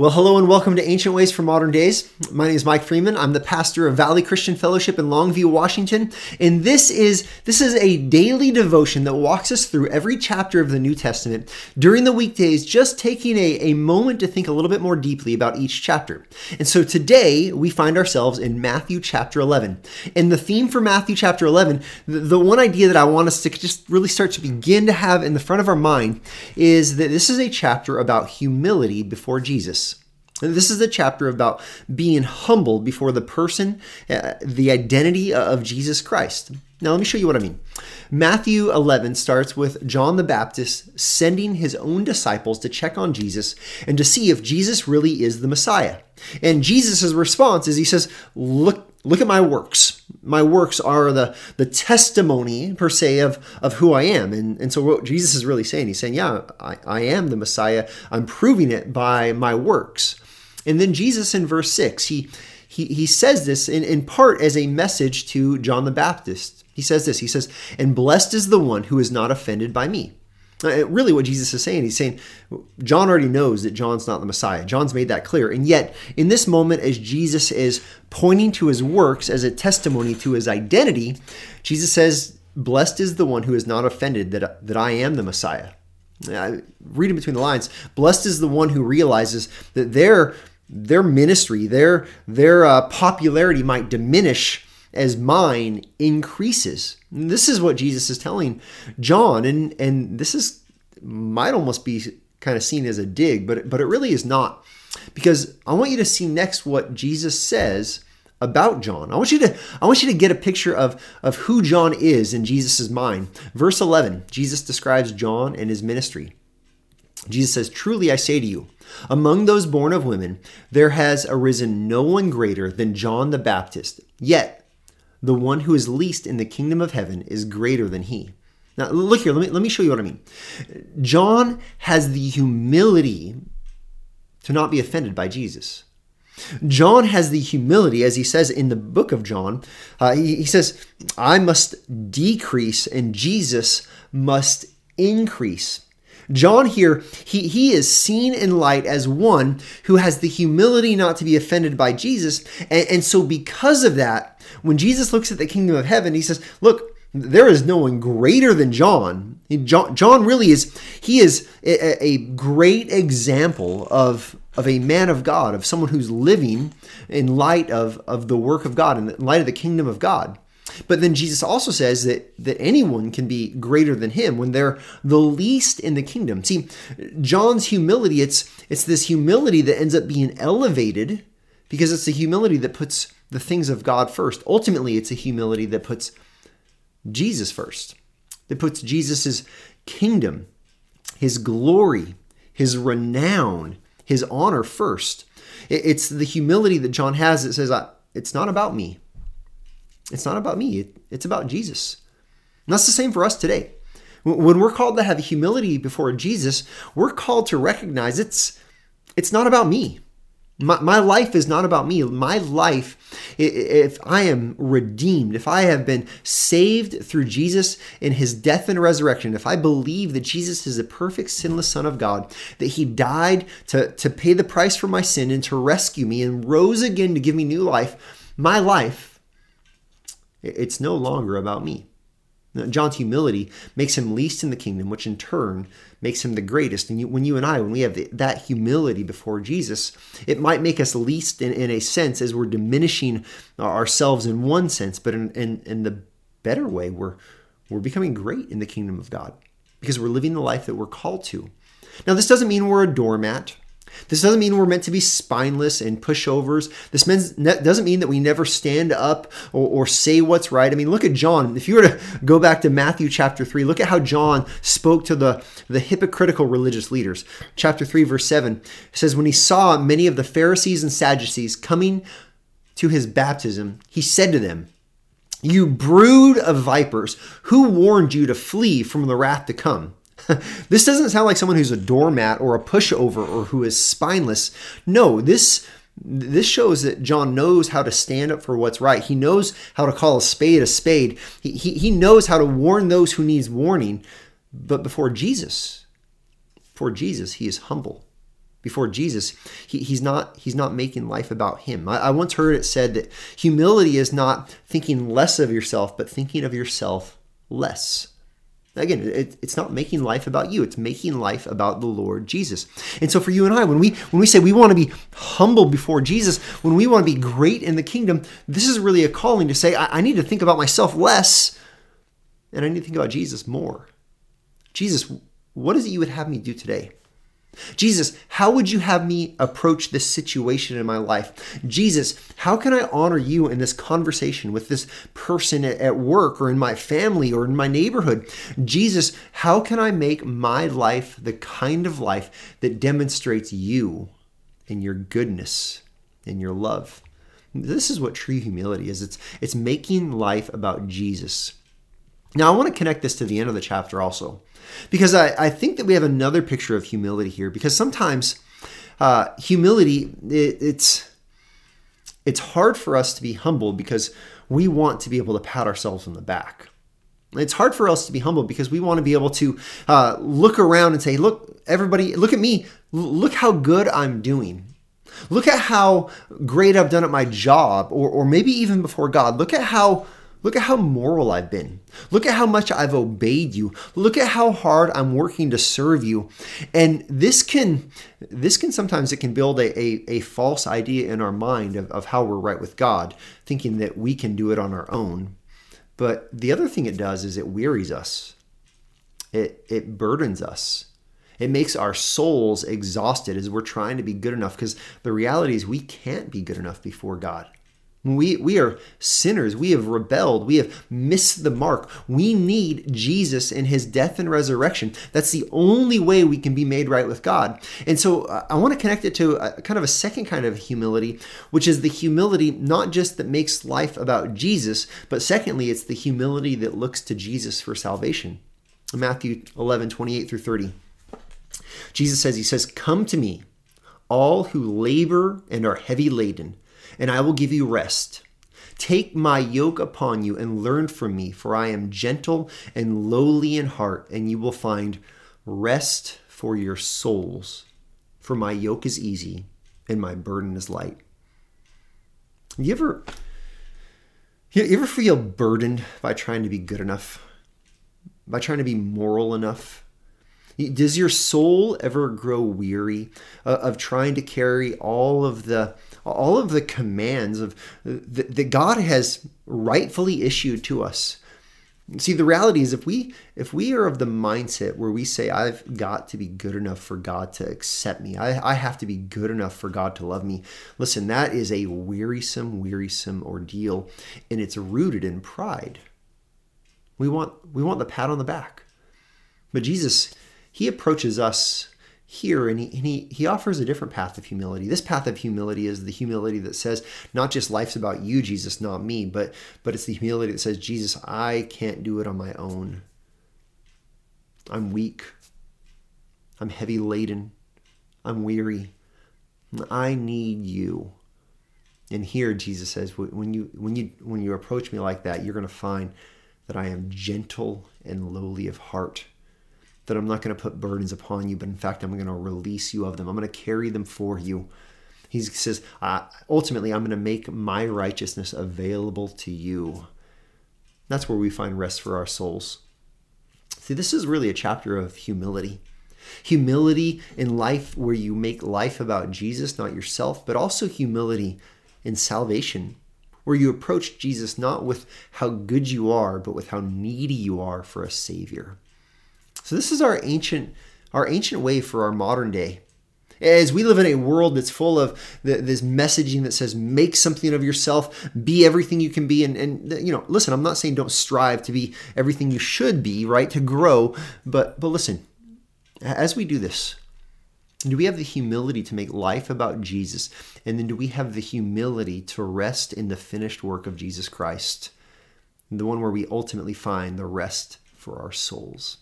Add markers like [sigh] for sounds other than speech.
Well, hello and welcome to Ancient Ways for Modern Days. My name is Mike Freeman. I'm the pastor of Valley Christian Fellowship in Longview, Washington, and this is this is a daily devotion that walks us through every chapter of the New Testament during the weekdays, just taking a, a moment to think a little bit more deeply about each chapter. And so today we find ourselves in Matthew chapter 11. And the theme for Matthew chapter 11, the, the one idea that I want us to just really start to begin to have in the front of our mind is that this is a chapter about humility before Jesus. This is a chapter about being humble before the person, uh, the identity of Jesus Christ. Now, let me show you what I mean. Matthew 11 starts with John the Baptist sending his own disciples to check on Jesus and to see if Jesus really is the Messiah. And Jesus' response is he says, Look, look at my works. My works are the, the testimony, per se, of, of who I am. And, and so, what Jesus is really saying, he's saying, Yeah, I, I am the Messiah. I'm proving it by my works. And then Jesus in verse 6, he, he, he says this in, in part as a message to John the Baptist. He says this He says, And blessed is the one who is not offended by me. Really, what Jesus is saying, he's saying, John already knows that John's not the Messiah. John's made that clear. And yet, in this moment, as Jesus is pointing to his works as a testimony to his identity, Jesus says, Blessed is the one who is not offended that, that I am the Messiah. I, reading between the lines, blessed is the one who realizes that their their ministry, their their uh, popularity might diminish as mine increases. And this is what Jesus is telling John, and and this is might almost be kind of seen as a dig, but but it really is not, because I want you to see next what Jesus says about John. I want you to I want you to get a picture of of who John is in Jesus' mind. Verse 11, Jesus describes John and his ministry. Jesus says, "Truly I say to you, among those born of women, there has arisen no one greater than John the Baptist. Yet, the one who is least in the kingdom of heaven is greater than he. Now, look here, let me, let me show you what I mean. John has the humility to not be offended by Jesus. John has the humility, as he says in the book of John, uh, he, he says, I must decrease and Jesus must increase. John here, he, he is seen in light as one who has the humility not to be offended by Jesus. And, and so, because of that, when Jesus looks at the kingdom of heaven, he says, Look, there is no one greater than John. John, John really is, he is a, a great example of, of a man of God, of someone who's living in light of, of the work of God, in light of the kingdom of God. But then Jesus also says that, that anyone can be greater than him when they're the least in the kingdom. See, John's humility, it's, it's this humility that ends up being elevated because it's a humility that puts the things of God first. Ultimately, it's a humility that puts Jesus first, that puts Jesus' kingdom, his glory, his renown, his honor first. It's the humility that John has that says, It's not about me. It's not about me, it's about Jesus. And that's the same for us today. When we're called to have humility before Jesus, we're called to recognize it's it's not about me. My, my life is not about me. My life, if I am redeemed, if I have been saved through Jesus in his death and resurrection, if I believe that Jesus is a perfect, sinless Son of God, that he died to, to pay the price for my sin and to rescue me and rose again to give me new life, my life it's no longer about me. John's humility makes him least in the kingdom, which in turn makes him the greatest. And you, when you and I, when we have the, that humility before Jesus, it might make us least in, in, a sense as we're diminishing ourselves in one sense, but in, in, in the better way, we're, we're becoming great in the kingdom of God because we're living the life that we're called to. Now, this doesn't mean we're a doormat. This doesn't mean we're meant to be spineless and pushovers. This doesn't mean that we never stand up or, or, say what's right. I mean, look at John. If you were to go back to Matthew chapter 3, look at how John spoke to the, the hypocritical religious leaders. Chapter 3, verse 7 says, When he saw many of the Pharisees and Sadducees coming to his baptism, he said to them, You brood of vipers, who warned you to flee from the wrath to come? [laughs] this doesn't sound like someone who's a doormat or a pushover or who is spineless. No, this this shows that John knows how to stand up for what's right. He knows how to call a spade a spade. He, he, he knows how to warn those who needs warning. But before Jesus, before Jesus, he is humble. before Jesus, he, he's not he's not making life about him. I, I once heard it said that humility is not thinking less of yourself, but thinking of yourself less. Again, it, it's not making life about you. It's making life about the Lord Jesus. And so for you and I, when we when we say we want to be humble before Jesus, when we want to be great in the kingdom, this is really a calling to say, I, I need to think about myself less and I need to think about Jesus more. Jesus, what is it you would have me do today? Jesus, how would you have me approach this situation in my life? Jesus, how can I honor you in this conversation with this person at work or in my family or in my neighborhood? Jesus, how can I make my life the kind of life that demonstrates you and your goodness and your love? This is what true humility is. It's it's making life about Jesus. Now I want to connect this to the end of the chapter also. Because I, I think that we have another picture of humility here. Because sometimes uh, humility, it, it's it's hard for us to be humble because we want to be able to pat ourselves on the back. It's hard for us to be humble because we want to be able to uh, look around and say, "Look, everybody, look at me! Look how good I'm doing." Look at how great I've done at my job, or, or maybe even before God. Look at how Look at how moral I've been. Look at how much I've obeyed you. Look at how hard I'm working to serve you. And this can this can sometimes it can build a, a, a false idea in our mind of, of how we're right with God, thinking that we can do it on our own. But the other thing it does is it wearies us. It it burdens us. It makes our souls exhausted as we're trying to be good enough because the reality is we can't be good enough before God. We, we are sinners. We have rebelled. We have missed the mark. We need Jesus and his death and resurrection. That's the only way we can be made right with God. And so uh, I want to connect it to a, kind of a second kind of humility, which is the humility not just that makes life about Jesus, but secondly, it's the humility that looks to Jesus for salvation. Matthew 11, 28 through 30. Jesus says, He says, Come to me, all who labor and are heavy laden and I will give you rest. Take my yoke upon you and learn from me, for I am gentle and lowly in heart, and you will find rest for your souls. For my yoke is easy and my burden is light. You ever you ever feel burdened by trying to be good enough? By trying to be moral enough? Does your soul ever grow weary uh, of trying to carry all of the all of the commands of uh, that God has rightfully issued to us. See, the reality is if we if we are of the mindset where we say, I've got to be good enough for God to accept me, I, I have to be good enough for God to love me, listen, that is a wearisome, wearisome ordeal, and it's rooted in pride. We want we want the pat on the back. But Jesus, he approaches us here and he, and he he offers a different path of humility. This path of humility is the humility that says not just life's about you jesus not me but but it's the humility that says jesus i can't do it on my own. I'm weak. I'm heavy laden. I'm weary. I need you. And here jesus says when you when you when you approach me like that you're going to find that i am gentle and lowly of heart that I'm not going to put burdens upon you, but in fact, I'm going to release you of them. I'm going to carry them for you. He says, uh, ultimately, I'm going to make my righteousness available to you. That's where we find rest for our souls. See, this is really a chapter of humility. Humility in life where you make life about Jesus, not yourself, but also humility in salvation, where you approach Jesus not with how good you are, but with how needy you are for a Savior. So this is our ancient our ancient way for our modern day. As we live in a world that's full of this messaging that says, make something of yourself, be everything you can be. And, and, you know, listen, I'm not saying don't strive to be everything you should be, right? To grow. But, but listen, as we do this, do we have the humility to make life about Jesus? And then do we have the humility to rest in the finished work of Jesus Christ? The one where we ultimately find the rest for our souls.